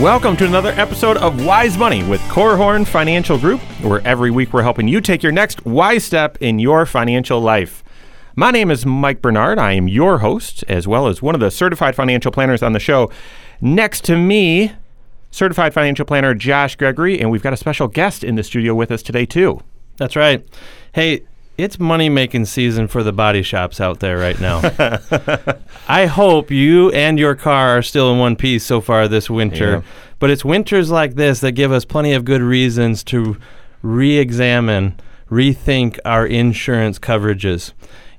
Welcome to another episode of Wise Money with Korhorn Financial Group, where every week we're helping you take your next wise step in your financial life. My name is Mike Bernard. I am your host, as well as one of the certified financial planners on the show. Next to me, certified financial planner Josh Gregory, and we've got a special guest in the studio with us today, too. That's right. Hey, it's money making season for the body shops out there right now. I hope you and your car are still in one piece so far this winter. Yeah. But it's winters like this that give us plenty of good reasons to re examine, rethink our insurance coverages.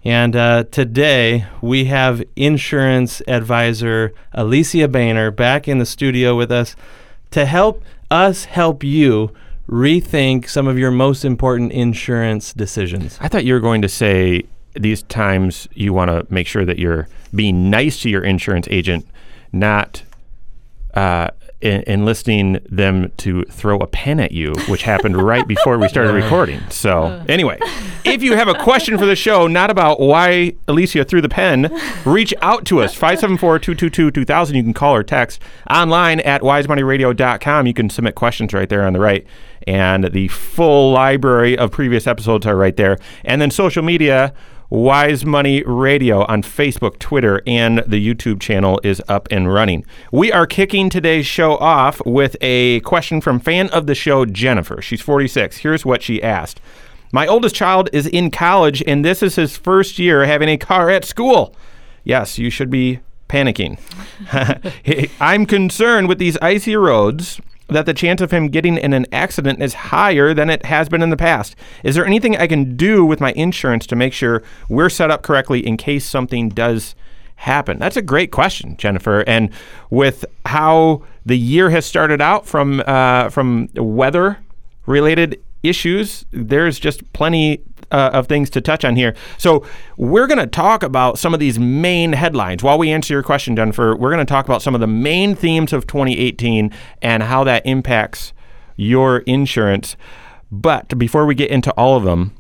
And uh, today we have insurance advisor Alysia Boehner back in the studio with us to help us help you rethink some of your most important insurance decisions. I thought you were going to say these times you want to make sure that you're being nice to your insurance agent, not uh, en- enlisting them to throw a pen at you, which happened right before we started recording. So, anyway, if you have a question for the show, not about why Alysia threw the pen, reach out to us 574 222 2000. You can call or text online at wisemoneyradio.com. You can submit questions right there on the right. And the full library of previous episodes are right there. And then social media. Wise Money Radio on Facebook, Twitter, and the YouTube channel is up and running. We are kicking today's show off with a question from fan of the show, Jennifer. She's 46. Here's what she asked My oldest child is in college, and this is his first year having a car at school. Yes, you should be panicking. I'm concerned with these icy roads that the chance of him getting in an accident is higher than it has been in the past. Is there anything I can do with my insurance to make sure we're set up correctly in case something does happen? That's a great question, Jennifer. And with how the year has started out from uh, from weather related issues, there's just plenty uh, of things to touch on here. So we're going to talk about some of these main headlines. While we answer your question, Jennifer, we're going to talk about some of the main themes of 2018 and how that impacts your insurance. But before we get into all of them,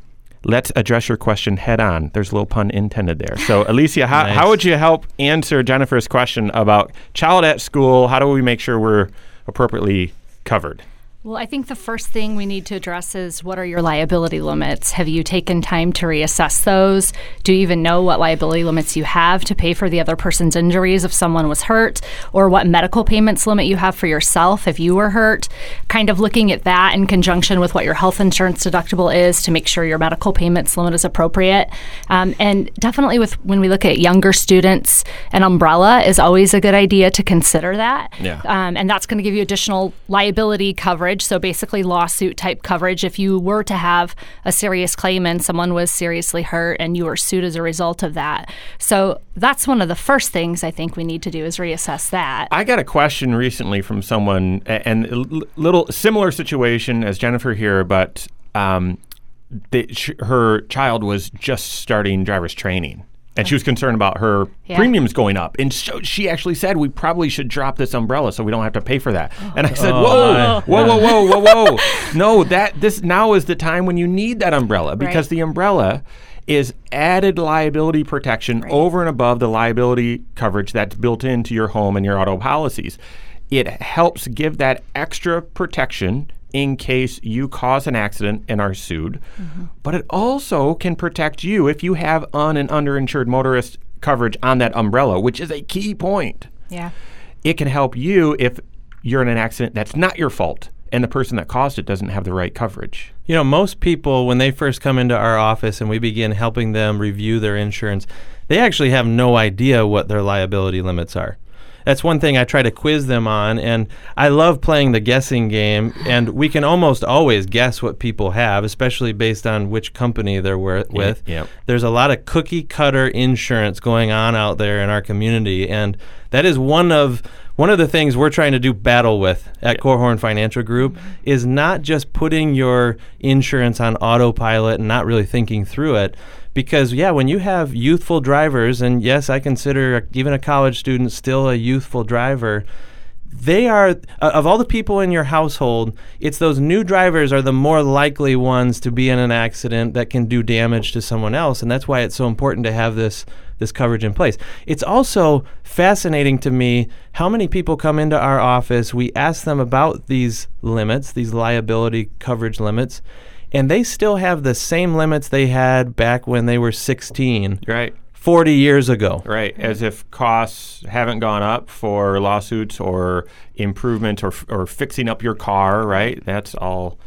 let's address your question head on. There's a little pun intended there. So, Alysia, how, Nice. how would you help answer Jennifer's question about child at school? How do we make sure we're appropriately covered? Well, I think the first thing we need to address is what are your liability limits? Have you taken time to reassess those? Do you even know what liability limits you have to pay for the other person's injuries if someone was hurt? Or what medical payments limit you have for yourself if you were hurt? Kind of looking at that in conjunction with what your health insurance deductible is to make sure your medical payments limit is appropriate. Um, and definitely with when we look at younger students, an umbrella is always a good idea to consider that. Yeah. Um, and that's going to give you additional liability coverage. So basically, lawsuit type coverage. If you were to have a serious claim and someone was seriously hurt and you were sued as a result of that. So that's one of the first things I think we need to do is reassess that. I got a question recently from someone, and a little similar situation as Jennifer here, but um, they, sh- her child was just starting driver's training. And she was concerned about her Yeah. premiums going up. And so she actually said, we probably should drop this umbrella so we don't have to pay for that. And I said, Oh, whoa, my. whoa, whoa, whoa, whoa, whoa. no, that this now is the time when you need that umbrella because Right. the umbrella is added liability protection over and above the liability coverage that's built into your home and your auto policies. It helps give that extra protection in case you cause an accident and are sued, but it also can protect you if you have un and underinsured motorist coverage on that umbrella, which is a key point Yeah. it can help you if you're in an accident that's not your fault and the person that caused it doesn't have the right coverage. You know, most people, when they first come into our office and we begin helping them review their insurance, they actually have no idea what their liability limits are. That's one thing I try to quiz them on. And I love playing the guessing game. And we can almost always guess what people have, especially based on which company they're with. yep. There's a lot of cookie cutter insurance going on out there in our community, and that is one of one of the things we're trying to do battle with at Korhorn Financial Group is not just putting your insurance on autopilot and not really thinking through it. Because yeah, when you have youthful drivers, and yes, I consider even a college student still a youthful driver they are of all the people in your household it's those new drivers are the more likely ones to be in an accident that can do damage to someone else and that's why it's so important to have this this coverage in place. It's also fascinating to me how many people come into our office we ask them about these limits these liability coverage limits and they still have the same limits they had back when they were 16 Right. 40 years ago Right, as if costs haven't gone up for lawsuits or improvement or, or fixing up your car, right? That's all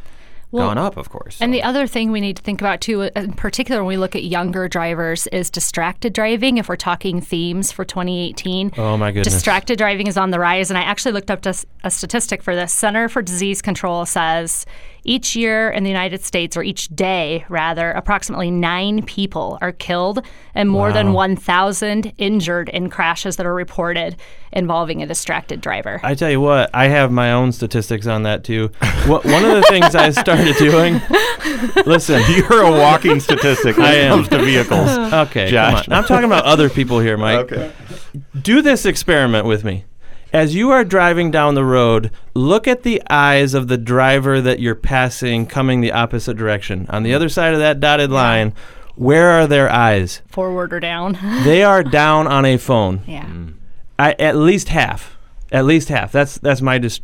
Well, gone up, of course. And the other thing we need to think about too, uh, in particular when we look at younger drivers, is distracted driving. If we're talking themes for 2018, Oh, my goodness. distracted driving is on the rise. And I actually looked up just a statistic for this. Center for Disease Control says each year in the United States, or each day rather, approximately nine people are killed and more than 1,000 injured in crashes that are reported involving a distracted driver. I tell you what, I have my own statistics on that too. Wha- one of the things I started doing, listen, You're a walking statistic when I it am. comes to vehicles. okay, Josh. come on. I'm talking about other people here, Mike. Okay. Do this experiment with me. As you are driving down the road, look at the eyes of the driver that you're passing coming the opposite direction. On the other side of that dotted line, where are their eyes? Forward or down. They are down on a phone. yeah. Hmm. I, at least half. At least half. That's that's my dis-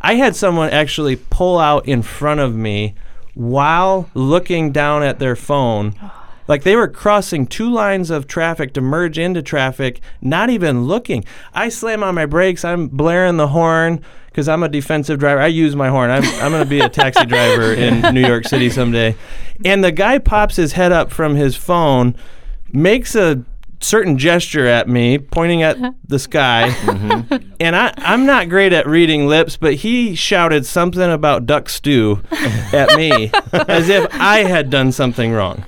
I had someone actually pull out in front of me while looking down at their phone. Oh. Like they were crossing two lines of traffic to merge into traffic, not even looking. I slam on my brakes. I'm blaring the horn because I'm a defensive driver. I use my horn. I'm, I'm going to be a taxi driver in New York City someday. And the guy pops his head up from his phone, makes a certain gesture at me, pointing at the sky. Mm-hmm. And I, I'm not great at reading lips, but he shouted something about duck stew at me as if I had done something wrong.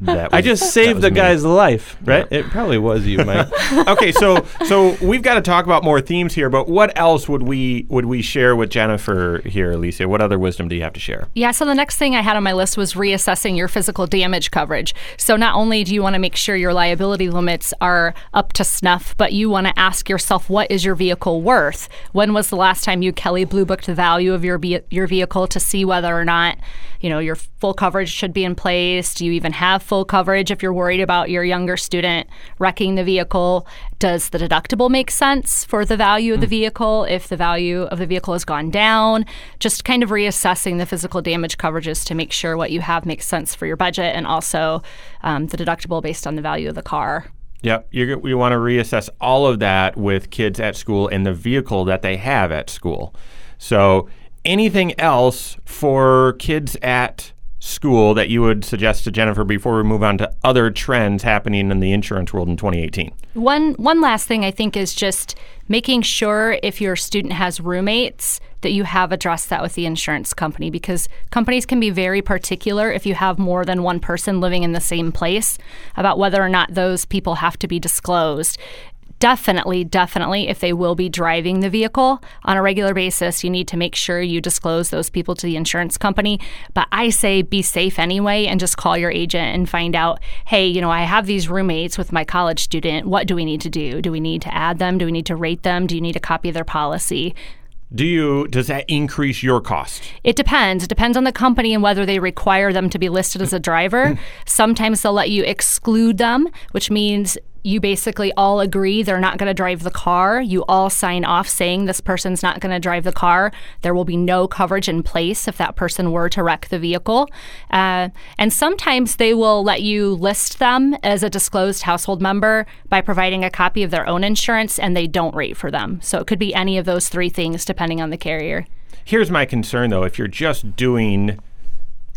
That I just saved the me. guy's life, right? It probably was you, Mike. okay, so so we've got to talk about more themes here, but what else would we would we share with Jennifer here, Alysia? What other wisdom do you have to share? Yeah, so the next thing I had on my list was reassessing your physical damage coverage. So not only do you want to make sure your liability limits are up to snuff, but you want to ask yourself what is your vehicle worth? When was the last time you Kelley Blue booked the value of your your vehicle to see whether or not, you know, your full coverage should be in place? Do you even have full coverage if you're worried about your younger student wrecking the vehicle? Does the deductible make sense for the value of the vehicle if the value of the vehicle has gone down? Just kind of reassessing the physical damage coverages to make sure what you have makes sense for your budget and also um, the deductible based on the value of the car. Yep, we want to reassess all of that with kids at school and the vehicle that they have at school. So, anything else for kids at school that you would suggest to Jennifer before we move on to other trends happening in the insurance world in 2018? One one last thing I think is just making sure if your student has roommates that you have addressed that with the insurance company because companies can be very particular if you have more than one person living in the same place about whether or not those people have to be disclosed. Definitely, definitely, if they will be driving the vehicle on a regular basis, you need to make sure you disclose those people to the insurance company. But I say be safe anyway and just call your agent and find out hey, you know, I have these roommates with my college student. What do we need to do? Do we need to add them? Do we need to rate them? Do you need a copy of their policy? Do you does that increase your cost? It depends. It depends on the company and whether they require them to be listed as a driver. Mm. Sometimes they'll let you exclude them, which means you basically all agree they're not going to drive the car. You all sign off saying this person's not going to drive the car. There will be no coverage in place if that person were to wreck the vehicle. Uh, and sometimes they will let you list them as a disclosed household member by providing a copy of their own insurance and they don't rate for them. So it could be any of those three things depending on the carrier. Here's my concern though if you're just doing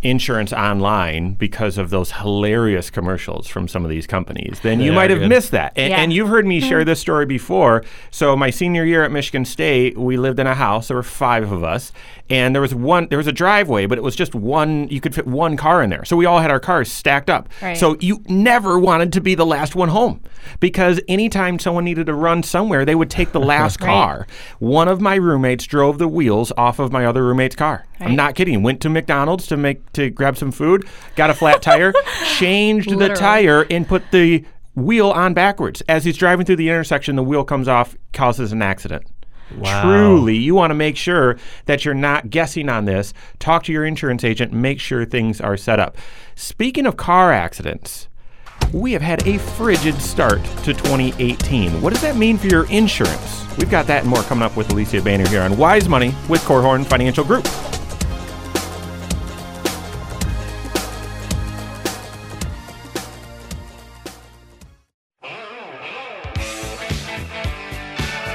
insurance online because of those hilarious commercials from some of these companies, then you They might have good. missed that. And, Yeah. and you've heard me mm-hmm. share this story before. So my senior year at Michigan State, we lived in a house. There were five of us, and there was one. There was a driveway, but it was just one. You could fit one car in there. So we all had our cars stacked up. Right. So you never wanted to be the last one home because anytime someone needed to run somewhere, they would take the last Right. car. One of my roommates drove the wheels off of my other roommate's car. I'm not kidding. Went to McDonald's to make to grab some food, got a flat tire, changed the tire, and put the wheel on backwards. As he's driving through the intersection, the wheel comes off, causes an accident. Wow. Truly, you want to make sure that you're not guessing on this. Talk to your insurance agent, make sure things are set up. Speaking of car accidents, we have had a frigid start to 2018. What does that mean for your insurance? We've got that and more coming up with Alysia Boehner here on Wise Money with Korhorn Financial Group.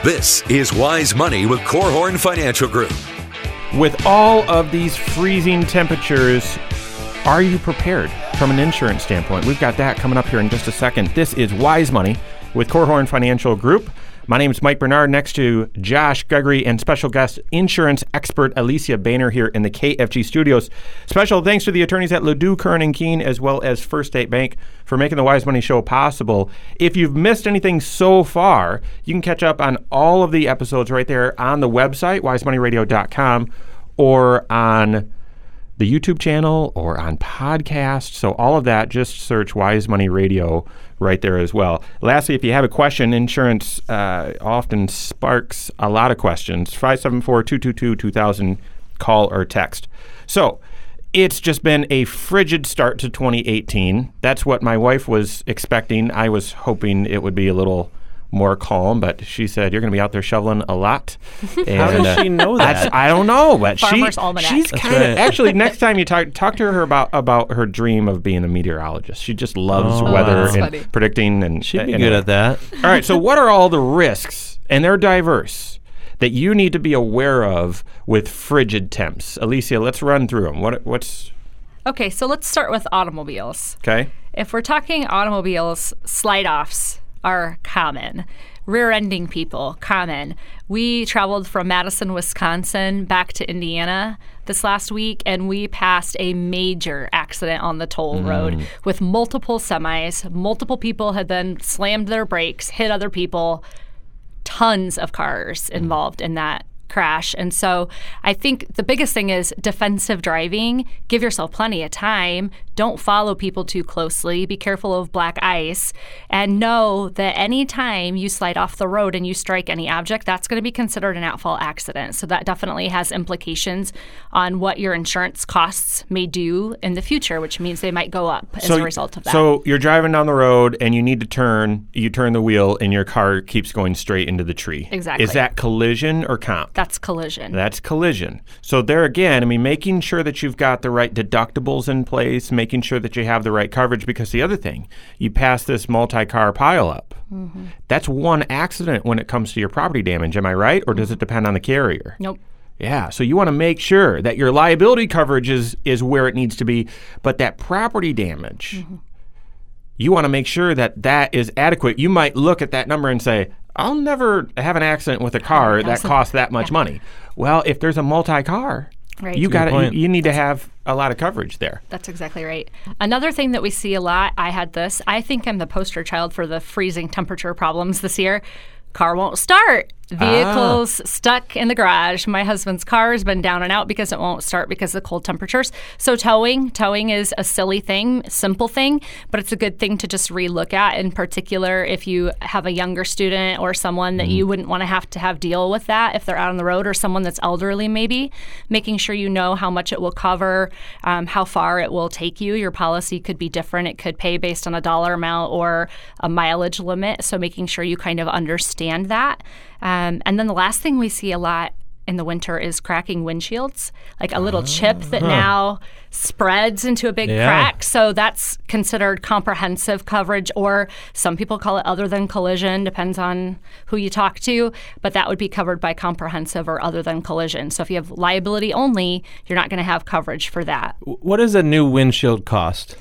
This is Wise Money with Korhorn Financial Group. With all of these freezing temperatures, are you prepared from an insurance standpoint? We've got that coming up here in just a second. This is Wise Money with Korhorn Financial Group. My name is Mike Bernard, next to Josh Gregory and special guest insurance expert Alysia Boehner here in the KFG studios. Special thanks to the attorneys at Ladue, Curran and Keene, as well as First State Bank for making the Wise Money Show possible. If you've missed anything so far, you can catch up on all of the episodes right there on the website, wisemoneyradio.com, or on the YouTube channel or on podcast. So all of that, just search Wise Money Radio right there as well. Lastly, if you have a question, insurance uh, often sparks a lot of questions. 574-222-2000, call or text. So it's just been a frigid start to 2018. That's what my wife was expecting. I was hoping it would be a little more calm, but she said you're going to be out there shoveling a lot. And, How does uh, she know that's- that? I don't know, but she, Almanac. she's kind of right. actually next time you talk talk to her about about her dream of being a meteorologist. She just loves Oh, weather that's and funny. predicting and She'd be and- good at that. All right, so what are all the risks and they're diverse that you need to be aware of with frigid temps? Alysia, let's run through them. What what's Okay, so let's start with automobiles. okay? If we're talking automobiles, slide offs are common. Rear ending people, common. We traveled from Madison, Wisconsin back to Indiana this last week, and we passed a major accident on the toll mm. road with multiple semis. Multiple people had then slammed their brakes, hit other people. Tons of cars mm. involved in that crash. And so I think the biggest thing is defensive driving. Give yourself plenty of time. Don't follow people too closely. Be careful of black ice. And know that anytime you slide off the road and you strike any object, that's going to be considered an at-fault accident. So that definitely has implications on what your insurance costs may do in the future, which means they might go up as a result of that. So you're driving down the road and you need to turn, you turn the wheel and your car keeps going straight into the tree. Exactly. Is that collision or comp? That's collision. That's collision. So there again, I mean, making sure that you've got the right deductibles in place, making sure that you have the right coverage. Because the other thing, you pass this multi-car pileup. Mm-hmm. That's one accident when it comes to your property damage. Am I right, or does it mm-hmm. depend on the carrier? nope. Yeah, so you want to make sure that your liability coverage is is where it needs to be, but that property damage, mm-hmm. you want to make sure that that is adequate. You might look at that number and say, "I'll never have an accident with a car that costs that much money." Well, if there's a multi-car, Right. you got to you, you need to have a lot of coverage there. That's exactly right. Another thing that we see a lot, I had this. I think I'm the poster child for the freezing temperature problems this year. Car won't start. Vehicles stuck in the garage. My husband's car has been down and out because it won't start because of the cold temperatures. So towing, towing is a silly thing, simple thing, but it's a good thing to just relook at. In particular, if you have a younger student or someone that you wouldn't want to have to have deal with that if they're out on the road, or someone that's elderly, maybe making sure you know how much it will cover, um, how far it will take you. Your policy could be different. It could pay based on a dollar amount or a mileage limit. So making sure you kind of understand that. Um, and then the last thing we see a lot in the winter is cracking windshields, like a little chip that now spreads into a big Yeah. crack. So that's considered comprehensive coverage, or some people call it other than collision, depends on who you talk to. But that would be covered by comprehensive or other than collision. So if you have liability only, you're not going to have coverage for that. What does a new windshield cost?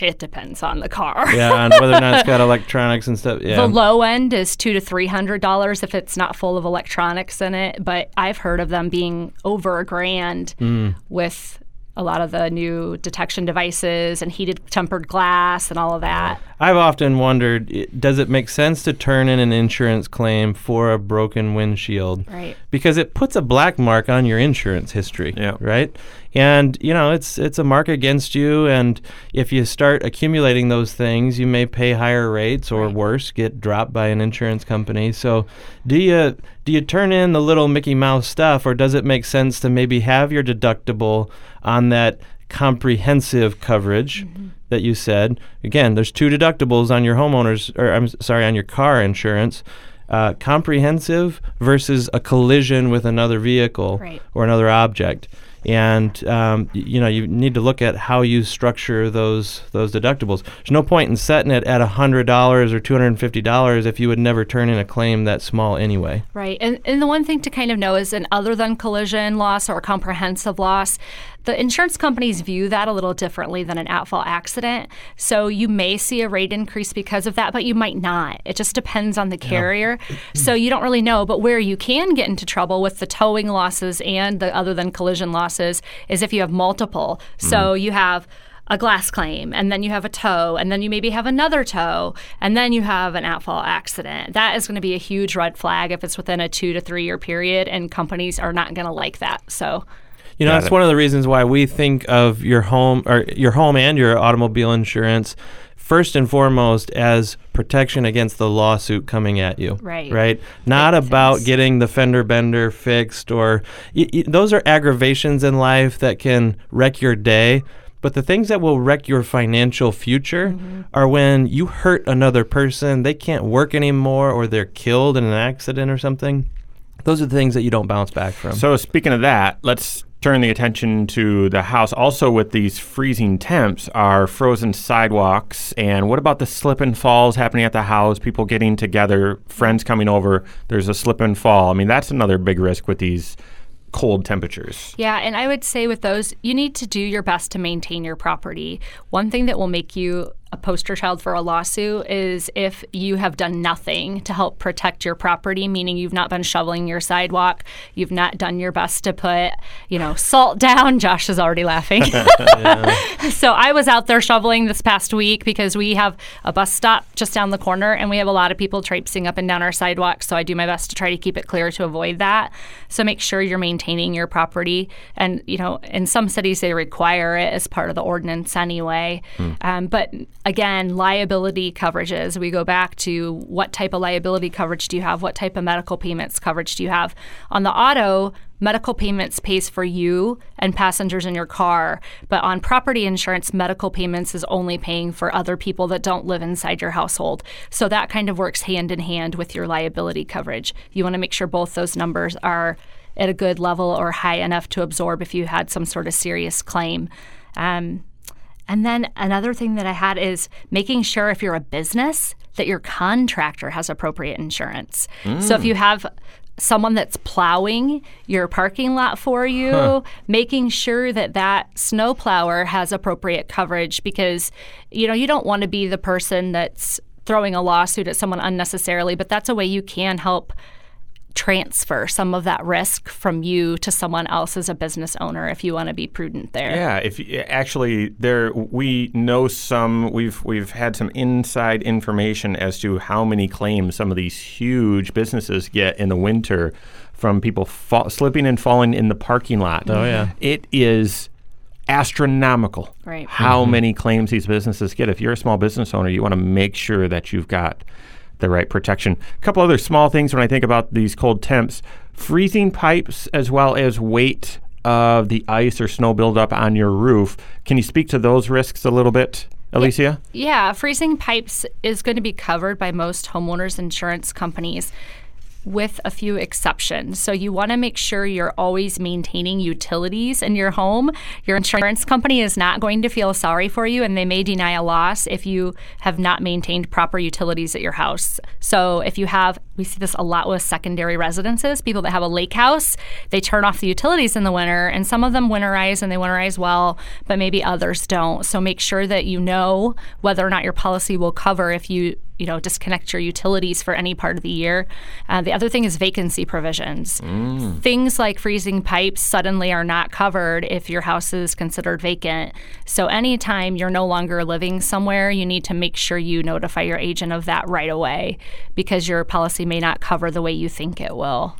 It depends on the car. Yeah, and whether or not it's got electronics and stuff. Yeah. The low end is two to three hundred dollars if it's not full of electronics in it. But I've heard of them being over a grand Mm. with a lot of the new detection devices and heated tempered glass and all of that. I've often wondered does it make sense to turn in an insurance claim for a broken windshield? Right. Because it puts a black mark on your insurance history. Yeah. Right? And you know, it's it's a mark against you and if you start accumulating those things, you may pay higher rates or worse, get dropped by an insurance company. So, do you do you turn in the little Mickey Mouse stuff or does it make sense to maybe have your deductible on that comprehensive coverage that you said. Again, there's two deductibles on your homeowners, or I'm sorry, on your car insurance. Uh, comprehensive versus a collision with another vehicle Right. or another object, and um, you know you need to look at how you structure those those deductibles. There's no point in setting it at hundred dollars or two hundred and fifty dollars if you would never turn in a claim that small anyway. Right. And, and the one thing to kind of know is an other than collision loss or comprehensive loss, the insurance companies view that a little differently than an at fault accident. So you may see a rate increase because of that, but you might not. It just depends on the carrier. so you don't really know. But where you can get into trouble with the towing losses and the other than collision losses is if you have multiple. So mm-hmm. you have a glass claim, and then you have a tow, and then you maybe have another tow, and then you have an at-fault accident. That is going to be a huge red flag if it's within a two to three year period, and companies are not going to like that. So, You know, Got that's it. one of the reasons why we think of your home or your home and your automobile insurance first and foremost as protection against the lawsuit coming at you. Right. Right. Not Big about things. getting the fender bender fixed or y- y- those are aggravations in life that can wreck your day. But the things that will wreck your financial future Mm-hmm. are when you hurt another person, they can't work anymore, or they're killed in an accident or something. Those are the things that you don't bounce back from. So speaking of that, let's turn the attention to the house. Also, with these freezing temps, are frozen sidewalks, and what about the slip and falls happening at the house? People getting together, friends coming over. There's a slip and fall. I mean, that's another big risk with these cold temperatures. yeah, and I would say with those, you need to do your best to maintain your property. One thing that will make you a poster child for a lawsuit is if you have done nothing to help protect your property, meaning you've not been shoveling your sidewalk, you've not done your best to put, you know, salt down. Josh is already laughing. so I was out there shoveling this past week because we have a bus stop just down the corner and we have a lot of people traipsing up and down our sidewalk. So I do my best to try to keep it clear to avoid that. So make sure you're maintaining your property. And, you know, in some cities they require it as part of the ordinance anyway. Um, but again, liability coverages, we go back to what type of liability coverage do you have? What type of medical payments coverage do you have? On the auto, medical payments pays for you and passengers in your car. But on property insurance medical payments is only paying for other people that don't live inside your household. So that kind of works hand in hand with your liability coverage. You want to make sure both those numbers are at a good level or high enough to absorb if you had some sort of serious claim. Um, and then another thing that I had is making sure if you're a business that your contractor has appropriate insurance. So if mm. you have someone that's plowing your parking lot for you, making sure that that snow plower has appropriate coverage because you know, you don't want to be the person that's throwing a lawsuit at someone unnecessarily, but that's a way you can help transfer some of that risk from you to someone else as a business owner if you want to be prudent there. Yeah, if y- actually there we know some we've we've had some inside information as to how many claims some of these huge businesses get in the winter from people fa- slipping and falling in the parking lot. Oh, yeah. It is astronomical. Right. How mm-hmm. many claims these businesses get. If you're a small business owner, you want to make sure that you've got the right protection. A couple other small things when I think about these cold temps freezing pipes as well as weight of the ice or snow buildup on your roof. Can you speak to those risks a little bit, Alysia? Yeah, freezing pipes is going to be covered by most homeowners insurance companies. With a few exceptions. So you want to make sure you're always maintaining utilities in your home. Your insurance company is not going to feel sorry for you and they may deny a loss if you have not maintained proper utilities at your house. So if you have we see this a lot with secondary residences, people that have a lake house, they turn off the utilities in the winter and some of them winterize and they winterize well, but maybe others don't. So make sure that you know whether or not your policy will cover if you you know disconnect your utilities for any part of the year. Uh, the other thing is vacancy provisions. Mm. Things like freezing pipes suddenly are not covered if your house is considered vacant. So anytime you're no longer living somewhere, you need to make sure you notify your agent of that right away because your policy may not cover the way you think it will.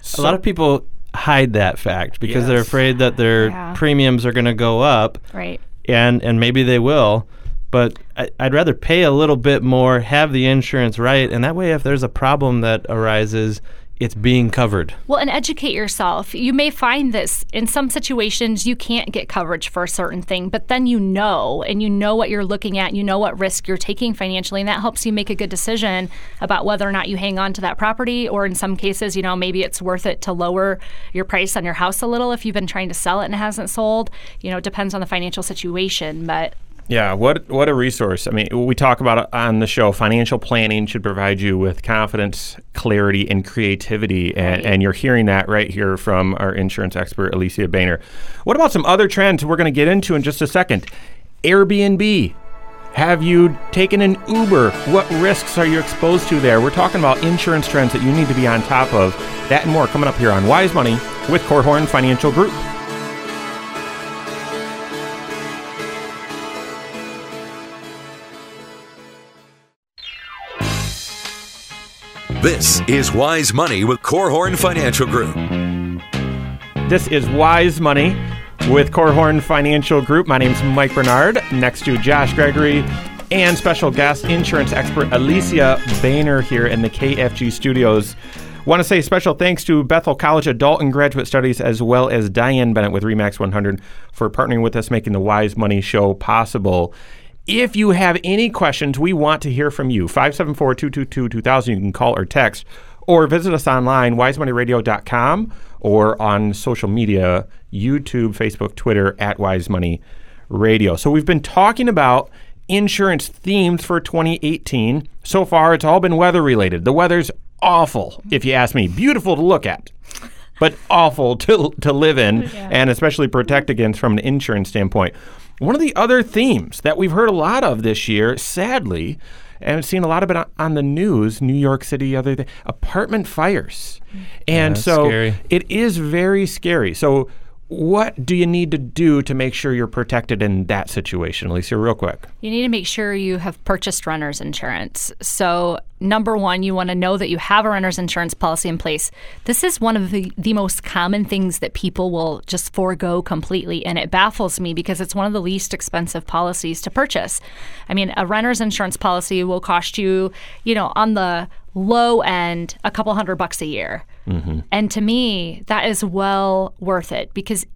So, a lot of people hide that fact because yes. they're afraid that their yeah. premiums are going to go up. Right. And and maybe they will but I, would rather pay a little bit more, have the insurance right, and that way, if there's a problem that arises, it's being covered. Well, and educate yourself. You may find this in some situations you can't get coverage for a certain thing, but then you know, and you know what you're looking at, you know what risk you're taking financially, and that helps you make a good decision about whether or not you hang on to that property, or in some cases, you know, maybe it's worth it to lower your price on your house a little if you've been trying to sell it and it hasn't sold. You know, it depends on the financial situation, but yeah, what what a resource. I mean, we talk about it on the show. Financial planning should provide you with confidence, clarity, and creativity, and, and you're hearing that right here from our insurance expert, Alysia Boehner. What about some other trends we're going to get into in just a second? Airbnb. Have you taken an Uber? What risks are you exposed to there? We're talking about insurance trends that you need to be on top of. That and more coming up here on Wise Money with Korhorn Financial Group. This is Wise Money with Korhorn Financial Group. This is Wise Money with Korhorn Financial Group. My name is Mike Bernard, next to Josh Gregory and special guest insurance expert Alysia Boehner here in the KFG studios. Want to say special thanks to Bethel College Adult and Graduate Studies as well as Diane Bennett with Remax 100 for partnering with us, making the Wise Money Show possible. If you have any questions, we want to hear from you. 574 222 2000. You can call or text or visit us online, wisemoneyradio.com, or on social media YouTube, Facebook, Twitter, at Wise Money Radio. So we've been talking about insurance themes for 2018. So far, it's all been weather related. The weather's awful, if you ask me. Beautiful to look at. But awful to, to live in yeah. and especially protect against from an insurance standpoint. One of the other themes that we've heard a lot of this year, sadly, and I've seen a lot of it on the news, New York City, other day, apartment fires. And yeah, so scary. it is very scary. So what do you need to do to make sure you're protected in that situation, Alysia, real quick? You need to make sure you have purchased renter's insurance. So, number one, you want to know that you have a renter's insurance policy in place. This is one of the, the most common things that people will just forego completely. And it baffles me because it's one of the least expensive policies to purchase. I mean, a renter's insurance policy will cost you, you know, on the low end, a couple hundred bucks a year. Mm-hmm. And to me, that is well worth it because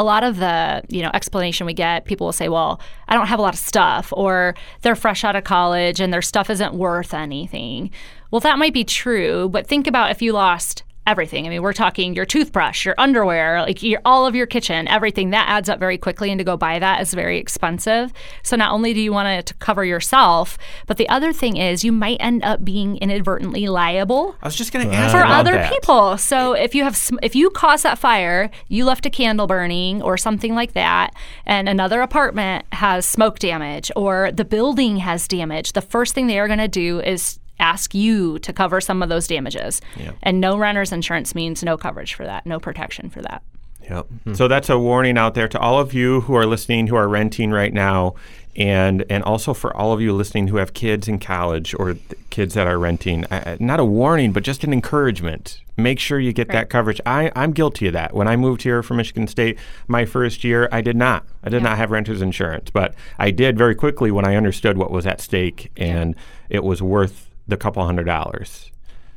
a lot of the you know explanation we get people will say well i don't have a lot of stuff or they're fresh out of college and their stuff isn't worth anything. Well that might be true but think about if you lost everything. I mean, we're talking your toothbrush, your underwear, like your, all of your kitchen, everything that adds up very quickly. And to go buy that is very expensive. So not only do you want it to cover yourself, but the other thing is you might end up being inadvertently liable. I was just going to ask for other that. people. So if you have, if you cause that fire, you left a candle burning or something like that, and another apartment has smoke damage or the building has damage, the first thing they are going to do is ask you to cover some of those damages. Yep. And no renter's insurance means no coverage for that, no protection for that. Yep. Mm-hmm. So that's a warning out there to all of you who are listening, who are renting right now, and and also for all of you listening who have kids in college or kids that are renting. Uh, not a warning, but just an encouragement. Make sure you get right. that coverage. I, I'm guilty of that. When I moved here from Michigan State, my first year, I did not. I did yeah. not have renter's insurance, but I did very quickly when I understood what was at stake, and yeah. it was worth the couple hundred dollars.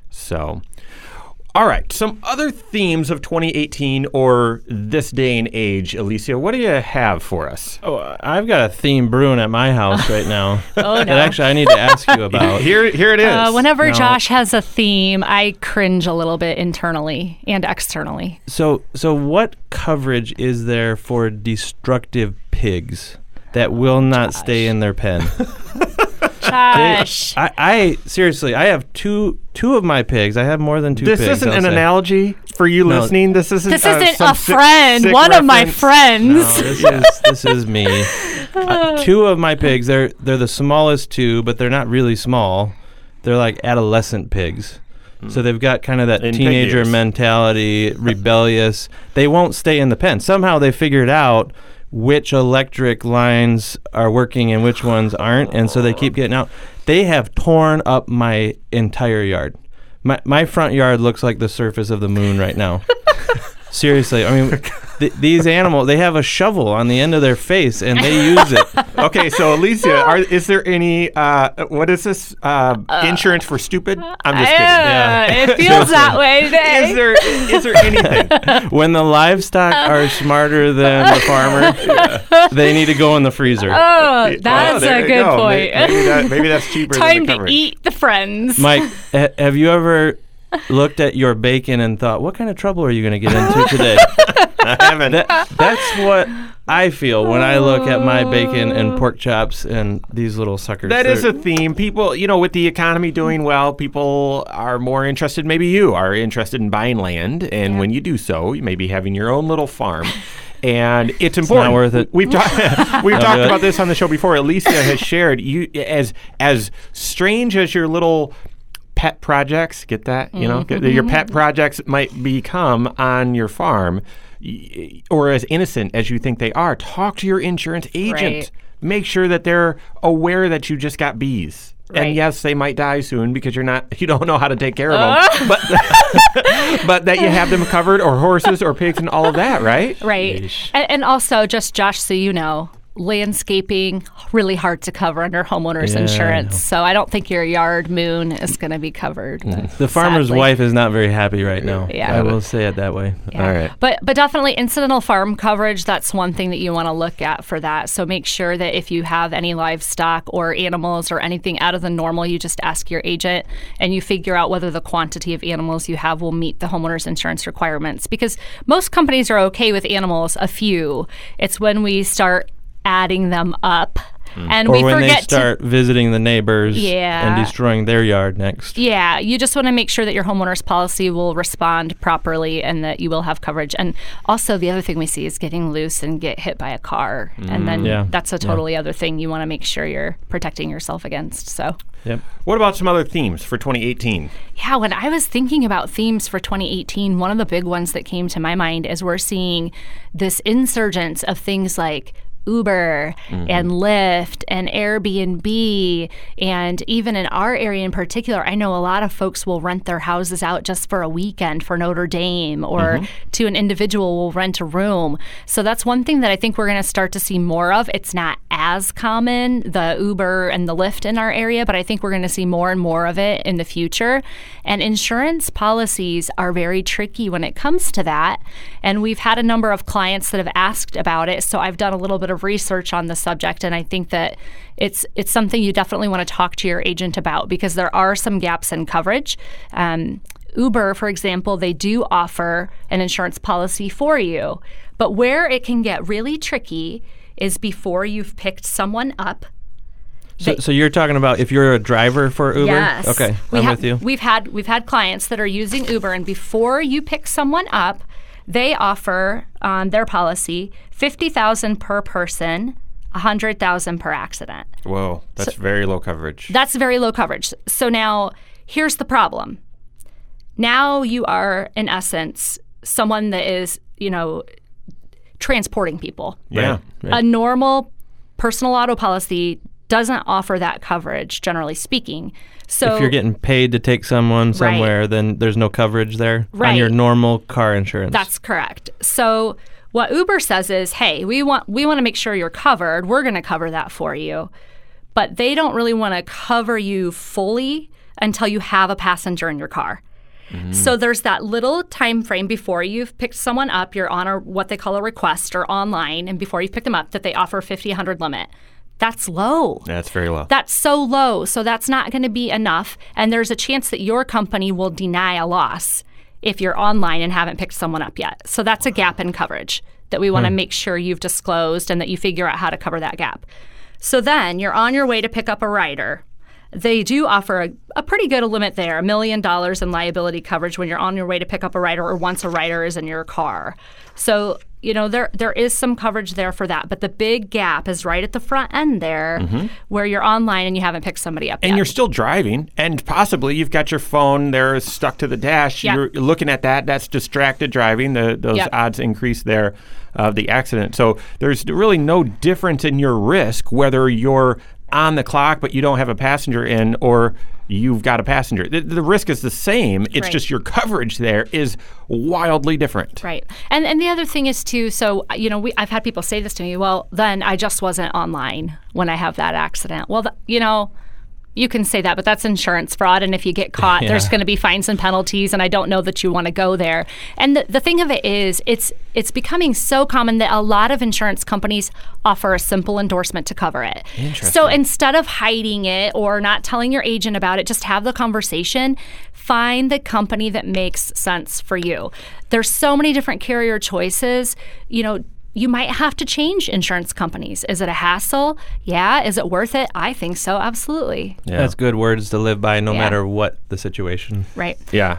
So, All right, some other themes of 2018 or this day and age, Alysia. What do you have for us? Oh, I've got a theme brewing at my house right now. Oh, That no. actually I need to ask you about. Here, here it is. Uh, whenever No. Josh has a theme, I cringe a little bit internally and externally. So, so what coverage is there for destructive pigs that will not stay in their pen? Josh. I, I seriously, I have two two of my pigs. I have more than two this pigs. isn't I'll an say. analogy for you No. listening. This isn't. This uh, isn't some a friend. sick One of my friends. No, this is this is me. Uh, two of my pigs. They're they're the smallest two, but they're not really small. They're like adolescent pigs. So they've got kind of that In teenager mentality, rebellious. They won't stay in the pen. Somehow they figured out which electric lines are working and which ones aren't, and so they keep getting out. They have torn up my entire yard. My my front yard looks like the surface of the moon right now. Seriously, I mean, th- these animals, they have a shovel on the end of their face and they use it. Okay, so Alysia, are, is there any? Uh, what is this? Uh, insurance for stupid? I'm just kidding. Yeah, it feels that way today. Is there is there anything? When the livestock are smarter than the farmer, they need to go in the freezer. oh, that's Oh, a good go. point. May- Maybe, that, maybe that's cheaper Time than the to eat the friends. Mike, ha- have you ever looked at your bacon and thought, what kind of trouble are you going to get into today? I haven't. that, that's what I feel when I look at my bacon and pork chops and these little suckers. That is a theme. People, you know, with the economy doing well, people are more interested. Maybe you are interested in buying land, and when you do so, you may be having your own little farm. And it's important. worth it. We've talked. we've talked about this on the show before. Alysia has shared you as as strange as your little pet projects. Get that? You know, Mm-hmm. your pet projects might become on your farm, or as innocent as you think they are. Talk to your insurance agent Right. make sure that they're aware that you just got bees. And yes, they might die soon because you're not you don't know how to take care of them. But but that you have them covered or horses or pigs and all of that, right? Right. And, and also, just Josh, so you know, landscaping really hard to cover under homeowners Yeah, insurance. know. So I don't think your yard moon is going to be covered. the farmer's sadly. wife is not very happy right now. Yeah. I will say it that way. Yeah. All right. But but definitely incidental farm coverage, that's one thing that you want to look at for that. So make sure that if you have any livestock or animals or anything out of the normal, you just ask your agent and you figure out whether the quantity of animals you have will meet the homeowner's insurance requirements. Because most companies are okay with animals, a few. It's when we start adding them up hmm. and Or we when they forget to start visiting the neighbors Yeah. and destroying their yard next. Yeah, you just want to make sure that your homeowner's policy will respond properly and that you will have coverage. And also, the other thing we see is getting loose and get hit by a car. And then mm. Yeah. that's a totally other thing you want to make sure you're protecting yourself against. So, Yep. What about some other themes for 2018? yeah, when I was thinking about themes for 2018, one of the big ones that came to my mind is we're seeing this insurgence of things like Uber mm-hmm. and Lyft and Airbnb. And even in our area in particular, I know a lot of folks will rent their houses out just for a weekend for Notre Dame or mm-hmm. to an individual will rent a room. So that's one thing that I think we're going to start to see more of. It's not as common, the Uber and the Lyft in our area, but I think we're going to see more and more of it in the future. And insurance policies are very tricky when it comes to that. And we've had a number of clients that have asked about it. So I've done a little bit of research on the subject, and I think that it's it's something you definitely want to talk to your agent about because there are some gaps in coverage. Um, Uber, for example, they do offer an insurance policy for you. But where it can get really tricky is before you've picked someone up. So, so you're talking about if you're a driver for Uber? Yes. Okay, We I'm ha- with you. We've had we've had clients that are using Uber, and before you pick someone up, they offer on their policy fifty thousand per person, a hundred thousand per accident. Whoa, that's very low coverage. That's very low coverage. So now here's the problem. Now you are, in essence, someone that is, you know, transporting people. yeah. Right. A normal personal auto policy doesn't offer that coverage, generally speaking. So if you're getting paid to take someone somewhere, then there's no coverage there right. on your normal car insurance. That's correct. So what Uber says is, "Hey, we want we want to make sure you're covered. We're going to cover that for you." But they don't really want to cover you fully until you have a passenger in your car. Mm-hmm. So there's that little time frame before you've picked someone up, you're on a what they call a request or online, and before you've picked them up, that they offer 50, 100 limit. That's low. That's very low. That's so low. So that's not going to be enough. And there's a chance that your company will deny a loss if you're online and haven't picked someone up yet. So that's a gap in coverage that we want to hmm. make sure you've disclosed and that you figure out how to cover that gap. So then you're on your way to pick up a rider. They do offer a, a pretty good limit there, a million dollars in liability coverage when you're on your way to pick up a rider or once a rider is in your car. So, you know, there there is some coverage there for that. But the big gap is right at the front end there where you're online and you haven't picked somebody up Mm-hmm. and yet. you're still driving, and possibly you've got your phone there stuck to the dash. Yeah. You're looking at that. That's distracted driving. The, those Yep. odds increase there of the accident. So there's really no difference in your risk whether you're on the clock but you don't have a passenger in or you've got a passenger. The, the risk is the same. It's Right. just your coverage there is wildly different. Right. And and the other thing is too, so you know, we I've had people say this to me, well, then I just wasn't online when I have that accident. Well, th- you know, you can say that, but that's insurance fraud. And if you get caught, there's going to be fines and penalties. And I don't know that you want to go there. And the, the thing of it is, it's it's becoming so common that a lot of insurance companies offer a simple endorsement to cover it. So instead of hiding it or not telling your agent about it, just have the conversation. Find the company that makes sense for you. There's so many different carrier choices. You know, you might have to change insurance companies. Is it a hassle? Yeah. Is it worth it? I think so. Absolutely. Yeah. That's good words to live by no Yeah. matter what the situation. Right. Yeah.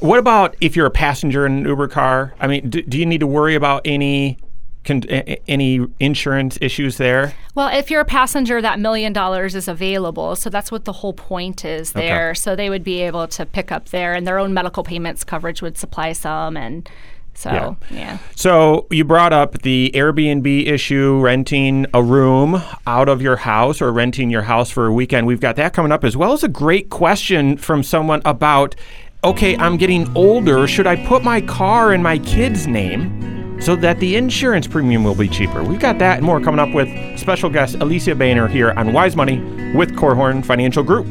What about if you're a passenger in an Uber car? I mean, do, do you need to worry about any con- a- a- any insurance issues there? Well, if you're a passenger, that million dollars is available. So that's what the whole point is there. So they would be able to pick up there, and their own medical payments coverage would supply some. And so, Yeah. yeah. So you brought up the Airbnb issue, renting a room out of your house or renting your house for a weekend. We've got that coming up as well as a great question from someone about okay, I'm getting older. Should I put my car in my kid's name so that the insurance premium will be cheaper? We've got that and more coming up with special guest Alysia Boehner here on Wise Money with Korhorn Financial Group.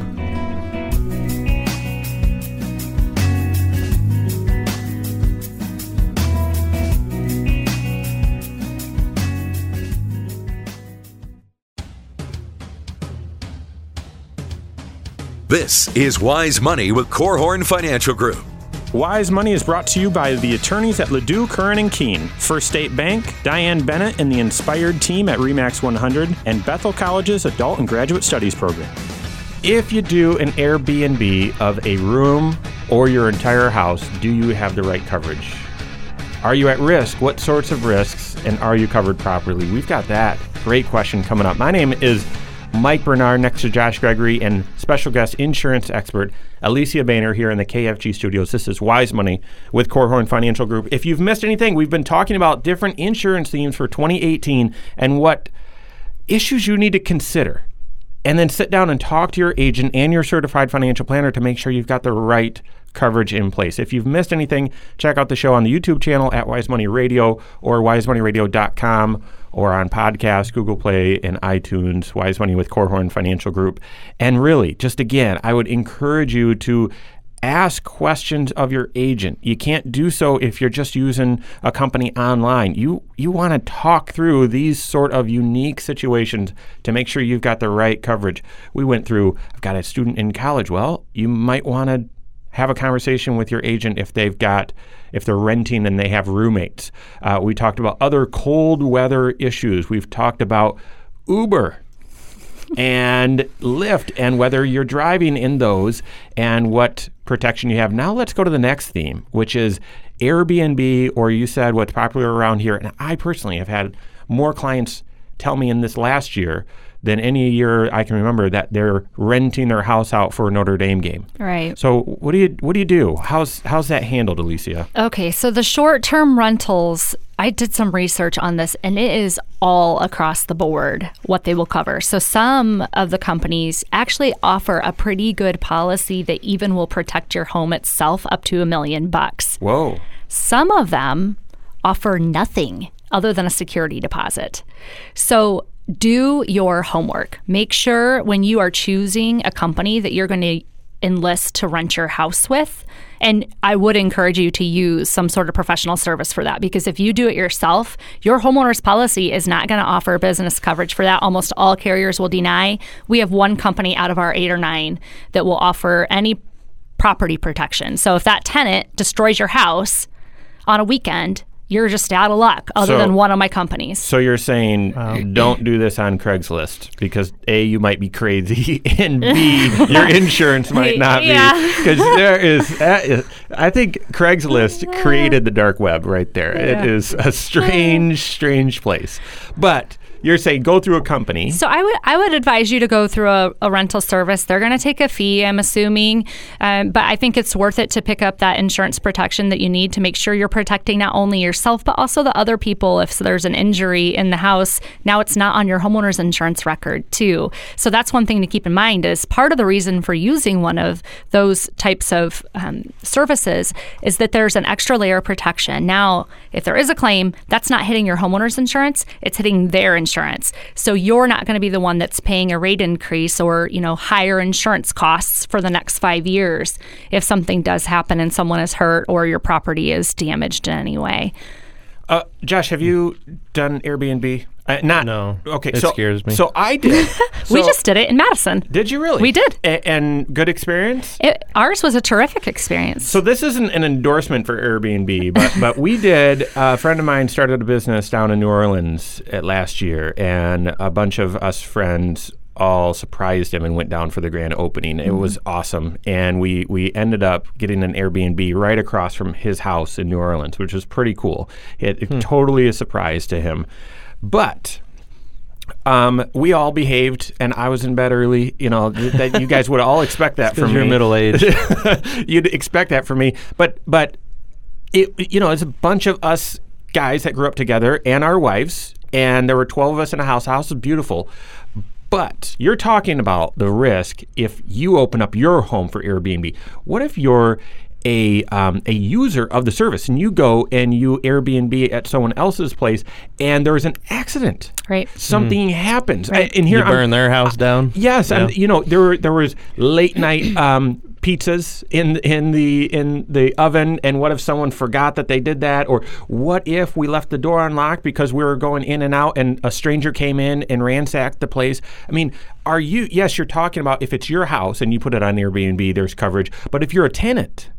This is Wise Money with Korhorn Financial Group. Wise Money is brought to you by the attorneys at Ladue, Curran and Kuehn, First State Bank, Diane Bennett and the Inspired team at Remax 100, and Bethel College's Adult and Graduate Studies program. If you do an Airbnb of a room or your entire house, do you have the right coverage? Are you at risk? What sorts of risks? And are you covered properly? We've got that great question coming up. My name is Mike Bernard next to Josh Gregory and special guest insurance expert Alysia Boehner here in the KFG studios. This is Wise Money with Korhorn Financial Group. If you've missed anything, we've been talking about different insurance themes for 2018 and what issues you need to consider. And then sit down and talk to your agent and your certified financial planner to make sure you've got the right coverage in place. If you've missed anything, check out the show on the YouTube channel at Wise Money Radio or wisemoneyradio.com or on podcast, Google Play, and iTunes, Wise Money with Korhorn Financial Group. And really, just again, I would encourage you to ask questions of your agent. You can't do so if you're just using a company online. You you want to talk through these sort of unique situations to make sure you've got the right coverage. We went through I've got a student in college. Well, you might want to have a conversation with your agent if they've got if they're renting and they have roommates. Uh, we talked about other cold weather issues. We've talked about Uber and Lyft and whether you're driving in those and what protection you have. Now let's go to the next theme, which is Airbnb, or you said what's popular around here. And I personally have had more clients tell me in this last year than any year I can remember that they're renting their house out for a Notre Dame game. Right. So what do you what do you do? How's how's that handled, Alysia? Okay, so the short term rentals, I did some research on this and it is all across the board what they will cover. So some of the companies actually offer a pretty good policy that even will protect your home itself up to a million bucks. Whoa. Some of them offer nothing other than a security deposit. So do your homework. Make sure when you are choosing a company that you're going to enlist to rent your house with. And I would encourage you to use some sort of professional service for that because if you do it yourself, your homeowner's policy is not going to offer business coverage for that. Almost all carriers will deny. We have one company out of our eight or nine that will offer any property protection. So if that tenant destroys your house on a weekend, you're just out of luck other So- than one of my companies. So you're saying don't do this on Craigslist because A, you might be crazy, and B, your insurance might not Yeah. be. Because there is, that is- I think Craigslist created the dark web right there. It is a strange, strange place. But you're saying go through a company. So I would I would advise you to go through a, a rental service. They're going to take a fee, I'm assuming, um, but I think it's worth it to pick up that insurance protection that you need to make sure you're protecting not only yourself but also the other people. If there's an injury in the house, now it's not on your homeowner's insurance record too. So that's one thing to keep in mind. Is part of the reason for using one of those types of um, services is that there's an extra layer of protection. Now, if there is a claim, that's not hitting your homeowner's insurance; it's hitting their insurance. So you're not going to be the one that's paying a rate increase or you know higher insurance costs for the next five years if something does happen and someone is hurt or your property is damaged in any way. Uh, Josh, have you done Airbnb? Uh, not. No. Okay. It so, scares me. So I did. we just did it in Madison. Did you really? We did. A- and good experience? It, ours was a terrific experience. So this isn't an endorsement for Airbnb, but but we did. A friend of mine started a business down in New Orleans at last year, and a bunch of us friends all surprised him and went down for the grand opening. It was awesome, and we we ended up getting an Airbnb right across from his house in New Orleans, which was pretty cool. It, it totally a surprise to him, but. Um, we all behaved, and I was in bed early. You know th- that you guys would all expect that from you're me. middle age. You'd expect that from me, but but it you know it's a bunch of us guys that grew up together and our wives, and there were twelve of us in a house. The house was beautiful, but you're talking about the risk if you open up your home for Airbnb. What if you're a um, a user of the service and you go and you Airbnb at someone else's place and there's an accident, Right. Something happens, and here you I'm- burn their house down. Yes, and Yeah. you know there were there was late night um, pizzas in in the in the oven, and what if someone forgot that they did that, or what if we left the door unlocked because we were going in and out, and a stranger came in and ransacked the place? I mean, are you? Yes, you're talking about if it's your house and you put it on Airbnb, there's coverage, but if you're a tenant.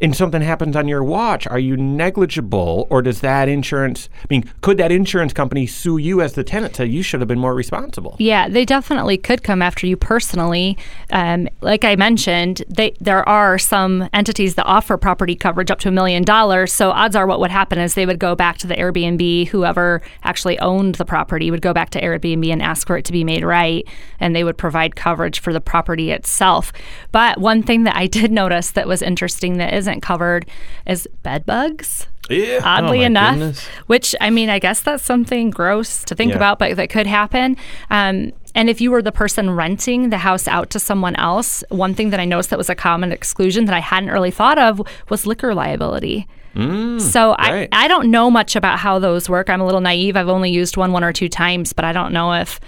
And something happens on your watch, are you negligible, or does that insurance? I mean, could that insurance company sue you as the tenant? Say you should have been more responsible. Yeah, they definitely could come after you personally. Um, like I mentioned, they, there are some entities that offer property coverage up to a million dollars. So odds are, what would happen is they would go back to the Airbnb, whoever actually owned the property would go back to Airbnb and ask for it to be made right, and they would provide coverage for the property itself. But one thing that I did notice that was interesting that isn't covered is bed bugs Yeah. oddly Oh, enough. goodness. Which I mean, I guess that's something gross to think Yeah. about, but that could happen. Um, and if you were the person renting the house out to someone else, one thing that I noticed that was a common exclusion that I hadn't really thought of was liquor liability. so right. I, I don't know much about how those work. I'm a little naive. I've only used one one or two times, but I don't know if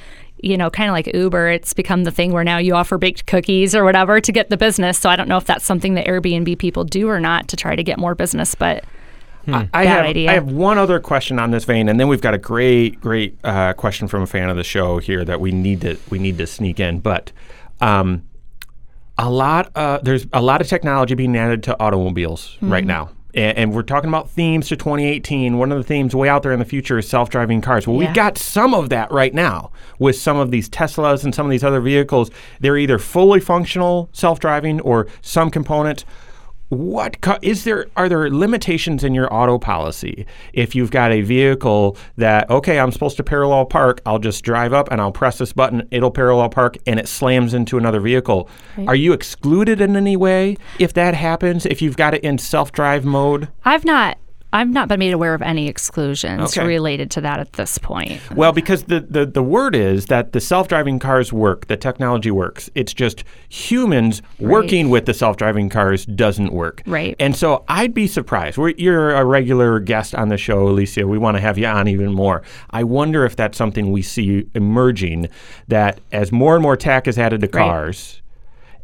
you know, kind of like Uber, it's become the thing where now you offer baked cookies or whatever to get the business. So I don't know if that's something that Airbnb people do or not to try to get more business, but I Bad have, idea. I have one other question on this vein, and then we've got a great, great uh, question from a fan of the show here that we need to we need to sneak in. But um, a lot, uh, there's a lot of technology being added to automobiles right now. And, and we're talking about themes to 2018. One of the themes way out there in the future is self-driving cars. Well, Yeah. we've got some of that right now with some of these Teslas and some of these other vehicles. They're either fully functional self-driving or some components. What co- is there? Are there limitations in your auto policy if you've got a vehicle that okay, I'm supposed to parallel park? I'll just drive up and I'll press this button. It'll parallel park and it slams into another vehicle. Are you excluded in any way if that happens? If you've got it in self-drive mode? I've not I've not been made aware of any exclusions Okay. related to that at this point. Well, because the, the, the word is that the self driving cars work, the technology works. It's just humans working with the self driving cars doesn't work. Right. And so I'd be surprised. We're, you're a regular guest on the show, Alysia. We want to have you on even more. I wonder if that's something we see emerging that as more and more tech is added to Right. cars,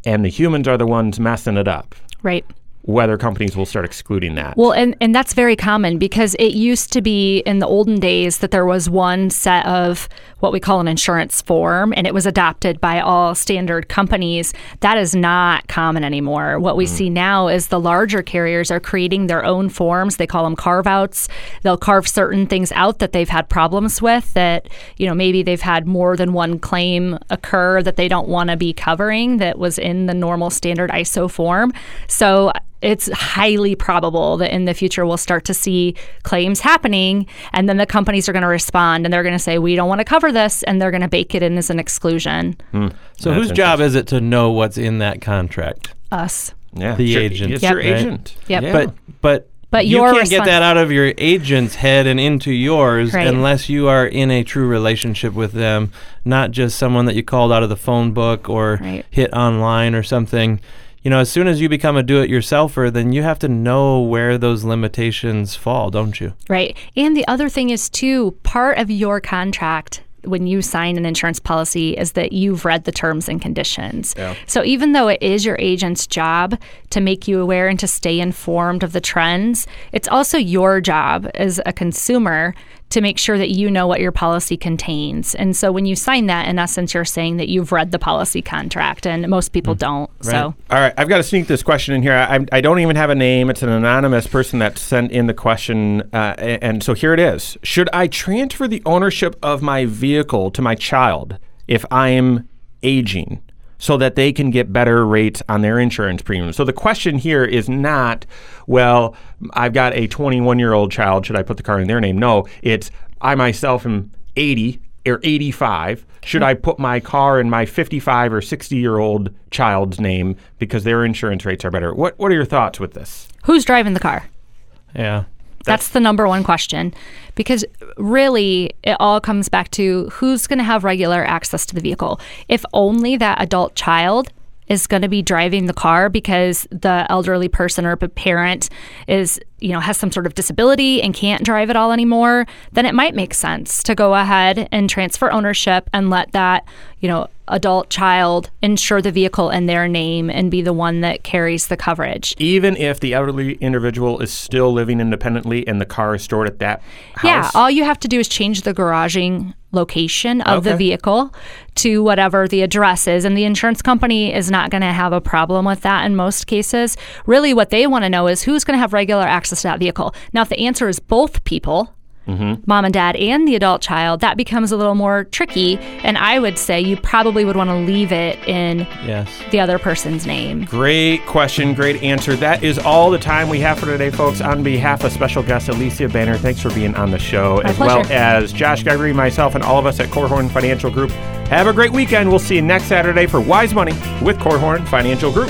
and the humans are the ones messing it up, Right. Whether companies will start excluding that. Well, and, and that's very common because it used to be in the olden days that there was one set of what we call an insurance form and it was adopted by all standard companies. That is not common anymore. What we mm. see now is the larger carriers are creating their own forms. They call them carve outs. They'll carve certain things out that they've had problems with that, you know, maybe they've had more than one claim occur that they don't want to be covering that was in the normal standard ISO form. So it's highly probable that in the future we'll start to see claims happening and then the companies are going to respond and they're going to say we don't want to cover this and they're going to bake it in as an exclusion hmm. So That's whose job is it to know what's in that contract? us yeah, the Sure, agent, It's Yep. your right? agent. Yep. Yeah. But but But you can't get that out of your agent's head and into yours Right. unless you are in a true relationship with them, not just someone that you called out of the phone book or Right. hit online or something. You know, as soon as you become a do-it-yourselfer, then you have to know where those limitations fall, don't you? right and the other thing is too part of your contract when you sign an insurance policy is that you've read the terms and conditions. Yeah. So even though it is your agent's job to make you aware and to stay informed of the trends, it's also your job as a consumer to make sure that you know what your policy contains. And so when you sign that, in essence, you're saying that you've read the policy contract, and most people don't. So All right, I've got to sneak this question in here. I, I don't even have a name. It's an anonymous person that sent in the question, uh, and so here it is. Should I transfer the ownership of my vehicle to my child if I'm aging? So that they can get better rates on their insurance premium. So the question here is not, well, I've got a 21 year old child. Should I put the car in their name? No, it's I myself am 80 or 85. Should I put my car in my 55 or 60 year old child's name because their insurance rates are better? What What are your thoughts with this? who's driving the car? Yeah. That's the number one question. Because really, it all comes back to who's going to have regular access to the vehicle. If only that adult child is going to be driving the car because the elderly person or parent is, you know, has some sort of disability and can't drive at all anymore, then it might make sense to go ahead and transfer ownership and let that, you know, adult child insure the vehicle in their name and be the one that carries the coverage. Even if the elderly individual is still living independently and the car is stored at that house? Yeah, all you have to do is change the garaging location of the vehicle to whatever the address is. And the insurance company is not going to have a problem with that in most cases. Really, what they want to know is who's going to have regular access to that vehicle. Now, if the answer is both people, mm-hmm. mom and dad and the adult child, that becomes a little more tricky. And I would say you probably would want to leave it in Yes. the other person's name. Great question, great answer. That is all the time we have for today, folks. On behalf of special guest Alysia Boehner, thanks for being on the show, My as well as Josh Gregory, myself, and all of us at Korhorn Financial Group. Have a great weekend. We'll see you next Saturday for Wise Money with Korhorn Financial Group.